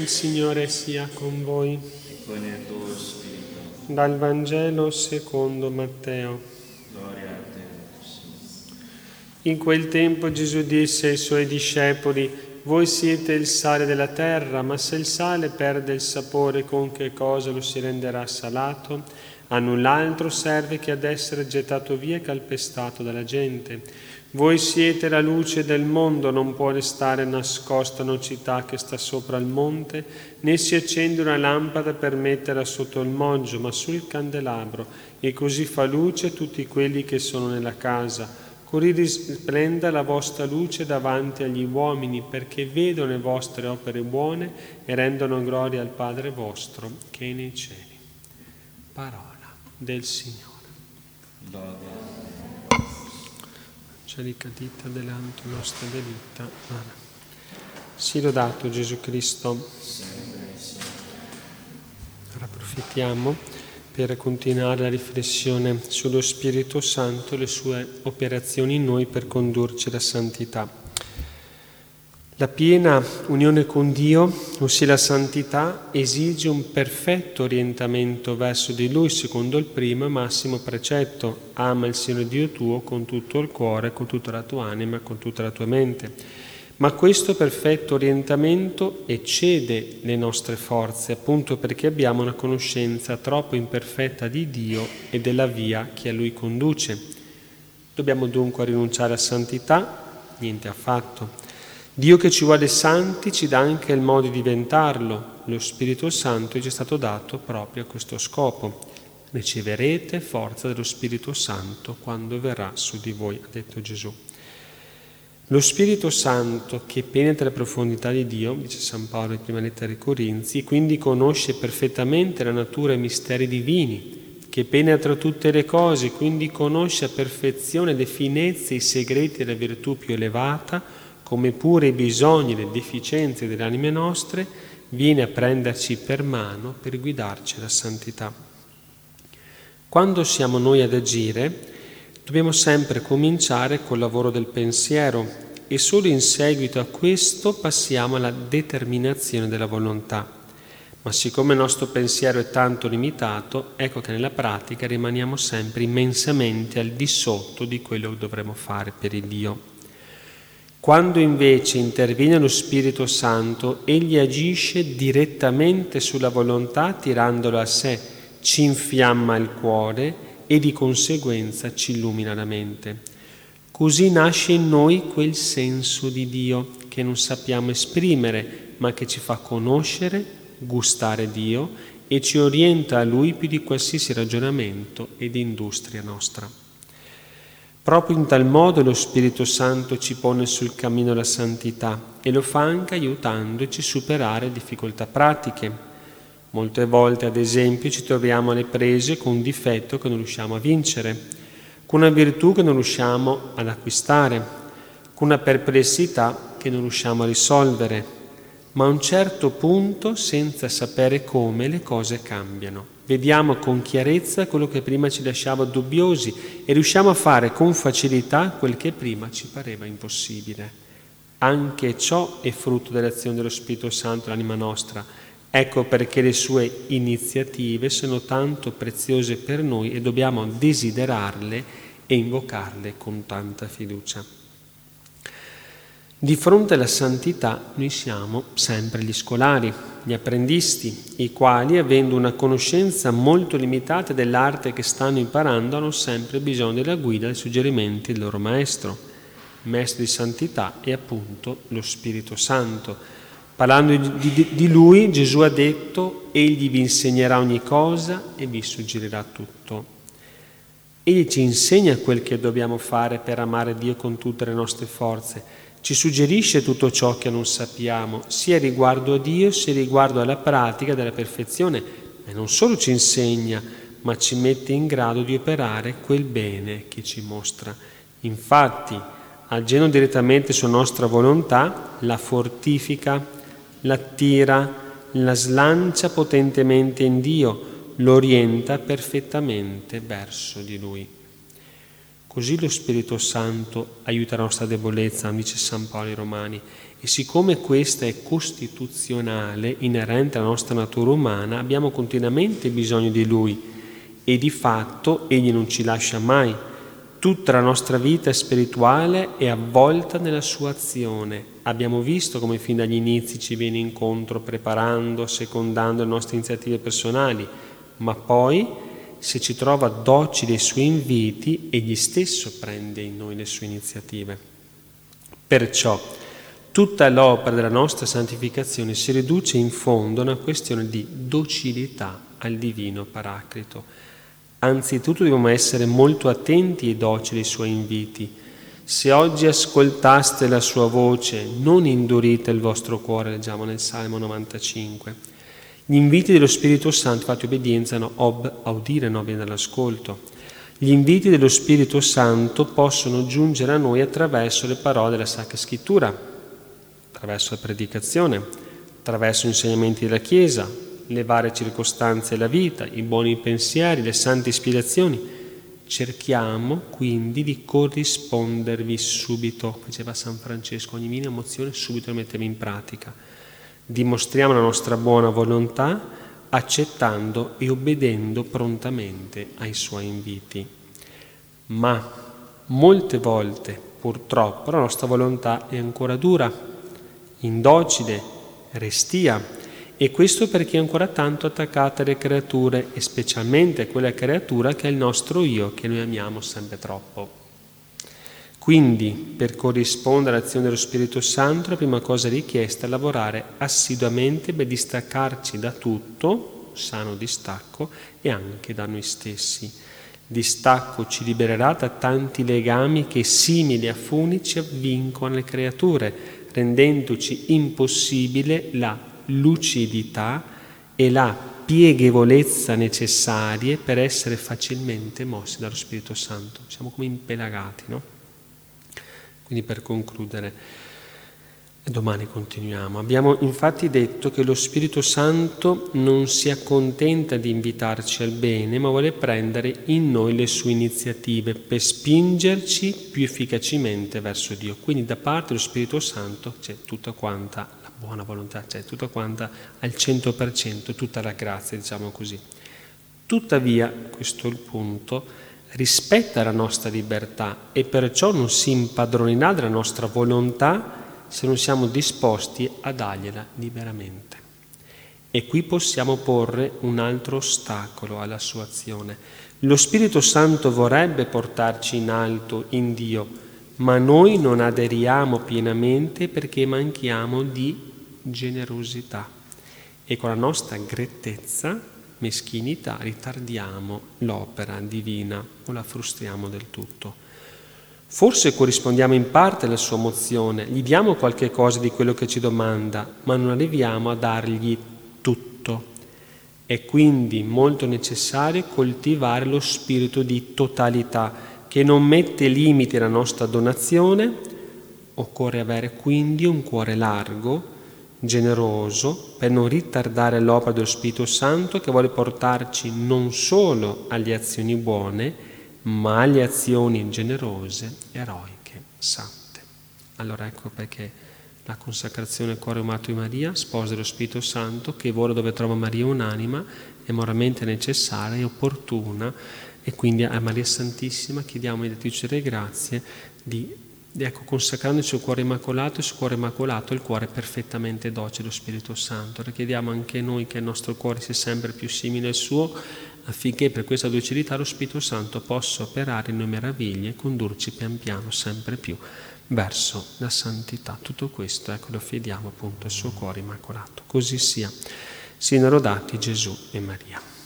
Il Signore sia con voi. e con il tuo spirito. Dal Vangelo secondo Matteo. Gloria a te, Signore. In quel tempo Gesù disse ai suoi discepoli, voi siete il sale della terra, ma se il sale perde il sapore, con che cosa lo si renderà salato? A null'altro serve che ad essere gettato via e calpestato dalla gente. Voi siete la luce del mondo, non può restare nascosta una città che sta sopra il monte, né si accende una lampada per metterla sotto il moggio, ma sul candelabro, e così fa luce a tutti quelli che sono nella casa. Così risplenda la vostra luce davanti agli uomini, perché vedono le vostre opere buone e rendono gloria al Padre vostro che è nei cieli. Parola del Signore. Gloria C'è ricadita delante nostra delitta. Amen. Sì, lodato Gesù Cristo. Ora approfittiamo per continuare la riflessione sullo Spirito Santo e le sue operazioni in noi per condurci alla santità. La piena unione con Dio, ossia la santità, esige un perfetto orientamento verso di Lui secondo il primo e massimo precetto. Ama il Signore Dio tuo con tutto il cuore, con tutta la tua anima, con tutta la tua mente. Ma questo perfetto orientamento eccede le nostre forze, appunto perché abbiamo una conoscenza troppo imperfetta di Dio e della via che a Lui conduce. Dobbiamo dunque rinunciare a santità? Niente affatto. Dio che ci vuole santi ci dà anche il modo di diventarlo. Lo Spirito Santo ci è stato dato proprio a questo scopo. Riceverete forza dello Spirito Santo quando verrà su di voi, ha detto Gesù. Lo Spirito Santo che penetra le profondità di Dio, dice San Paolo in prima lettera ai Corinzi, quindi conosce perfettamente la natura e i misteri divini, che penetra tutte le cose, quindi conosce a perfezione le finezze e i segreti della virtù più elevata, come pure i bisogni e le deficienze delle anime nostre, viene a prenderci per mano per guidarci alla santità. Quando siamo noi ad agire, dobbiamo sempre cominciare col lavoro del pensiero e solo in seguito a questo passiamo alla determinazione della volontà. Ma siccome il nostro pensiero è tanto limitato, ecco che nella pratica rimaniamo sempre immensamente al di sotto di quello che dovremmo fare per il Dio. Quando invece interviene lo Spirito Santo, egli agisce direttamente sulla volontà tirandolo a sé, ci infiamma il cuore e di conseguenza ci illumina la mente. Così nasce in noi quel senso di Dio che non sappiamo esprimere, ma che ci fa conoscere, gustare Dio e ci orienta a Lui più di qualsiasi ragionamento ed industria nostra. Proprio in tal modo lo Spirito Santo ci pone sul cammino alla santità e lo fa anche aiutandoci a superare difficoltà pratiche. Molte volte, ad esempio, ci troviamo alle prese con un difetto che non riusciamo a vincere, con una virtù che non riusciamo ad acquistare, con una perplessità che non riusciamo a risolvere, ma a un certo punto, senza sapere come, le cose cambiano. Vediamo con chiarezza quello che prima ci lasciava dubbiosi e riusciamo a fare con facilità quel che prima ci pareva impossibile. Anche ciò è frutto dell'azione dello Spirito Santo nell'anima nostra. Ecco perché le sue iniziative sono tanto preziose per noi e dobbiamo desiderarle e invocarle con tanta fiducia. Di fronte alla santità noi siamo sempre gli scolari, gli apprendisti, i quali, avendo una conoscenza molto limitata dell'arte che stanno imparando, hanno sempre bisogno della guida e dei suggerimenti del loro maestro. Maestro di santità è appunto lo Spirito Santo. Parlando di, di, di lui, Gesù ha detto, egli vi insegnerà ogni cosa e vi suggerirà tutto. Egli ci insegna quel che dobbiamo fare per amare Dio con tutte le nostre forze ci suggerisce tutto ciò che non sappiamo, sia riguardo a Dio sia riguardo alla pratica della perfezione, e non solo ci insegna, ma ci mette in grado di operare quel bene che ci mostra. Infatti, agendo direttamente sulla nostra volontà, la fortifica, l'attira, la slancia potentemente in Dio, lo orienta perfettamente verso di Lui. Così lo Spirito Santo aiuta la nostra debolezza, dice San Paolo ai Romani, E siccome questa è costituzionale, inerente alla nostra natura umana, abbiamo continuamente bisogno di Lui e di fatto Egli non ci lascia mai. Tutta la nostra vita spirituale è avvolta nella sua azione. Abbiamo visto come fin dagli inizi ci viene incontro preparando, secondando le nostre iniziative personali, ma poi se ci trova docili ai suoi inviti, egli stesso prende in noi le sue iniziative. Perciò tutta l'opera della nostra santificazione si riduce in fondo a una questione di docilità al divino Paraclito. Anzitutto dobbiamo essere molto attenti e docili ai suoi inviti. Se oggi ascoltaste la sua voce, non indurite il vostro cuore, leggiamo nel Salmo 95 gli inviti dello Spirito Santo, fatti obbedienza, no, ob, audire, no, viene dall'ascolto. Gli inviti dello Spirito Santo possono giungere a noi attraverso le parole della Sacra Scrittura, attraverso la predicazione, attraverso gli insegnamenti della Chiesa, le varie circostanze della vita, i buoni pensieri, le sante ispirazioni. Cerchiamo quindi di corrispondervi subito, faceva San Francesco, ogni minima emozione subito la mettevi in pratica dimostriamo la nostra buona volontà accettando e obbedendo prontamente ai suoi inviti. Ma molte volte, purtroppo, la nostra volontà è ancora dura, indocile, restia, e questo perché è ancora tanto attaccata alle creature e specialmente a quella creatura che è il nostro io, che noi amiamo sempre troppo. Quindi, per corrispondere all'azione dello Spirito Santo, la prima cosa richiesta è lavorare assiduamente per distaccarci da tutto, sano distacco, e anche da noi stessi. Distacco ci libererà da tanti legami che simili a funi ci avvincono le creature, rendendoci impossibile la lucidità e la pieghevolezza necessarie per essere facilmente mossi dallo Spirito Santo. Siamo come impelagati, no? Quindi per concludere, domani continuiamo. Abbiamo infatti detto che lo Spirito Santo non si accontenta di invitarci al bene, ma vuole prendere in noi le sue iniziative per spingerci più efficacemente verso Dio. Quindi da parte dello Spirito Santo c'è tutta quanta la buona volontà, c'è tutta quanta al 100%, tutta la grazia, diciamo così. Tuttavia, questo è il punto, rispetta la nostra libertà e perciò non si impadronirà della nostra volontà se non siamo disposti a dargliela liberamente. E qui possiamo porre un altro ostacolo alla sua azione. Lo Spirito Santo vorrebbe portarci in alto in Dio, ma noi non aderiamo pienamente perché manchiamo di generosità e con la nostra grettezza meschinità ritardiamo l'opera divina o la frustriamo del tutto. Forse corrispondiamo in parte alla sua mozione, gli diamo qualche cosa di quello che ci domanda, ma non arriviamo a dargli tutto. È quindi molto necessario coltivare lo spirito di totalità che non mette limiti alla nostra donazione. Occorre avere quindi un cuore largo, generoso per non ritardare l'opera dello Spirito Santo che vuole portarci non solo alle azioni buone, ma alle azioni generose, eroiche, sante. Allora ecco perché la consacrazione al cuore umato di Maria, sposa dello Spirito Santo, che vola dove trova Maria un'anima, è moralmente necessaria e opportuna e quindi a Maria Santissima chiediamo, mediatrice delle grazie, di Ecco, consacrandoci il cuore immacolato, il suo cuore immacolato il cuore perfettamente docile allo Spirito Santo. Ora chiediamo anche noi che il nostro cuore sia sempre più simile al suo, affinché per questa docilità lo Spirito Santo possa operare in noi meraviglie e condurci pian piano sempre più verso la santità. Tutto questo, ecco, lo affidiamo appunto al suo cuore immacolato. Così sia. Siano lodati Gesù e Maria.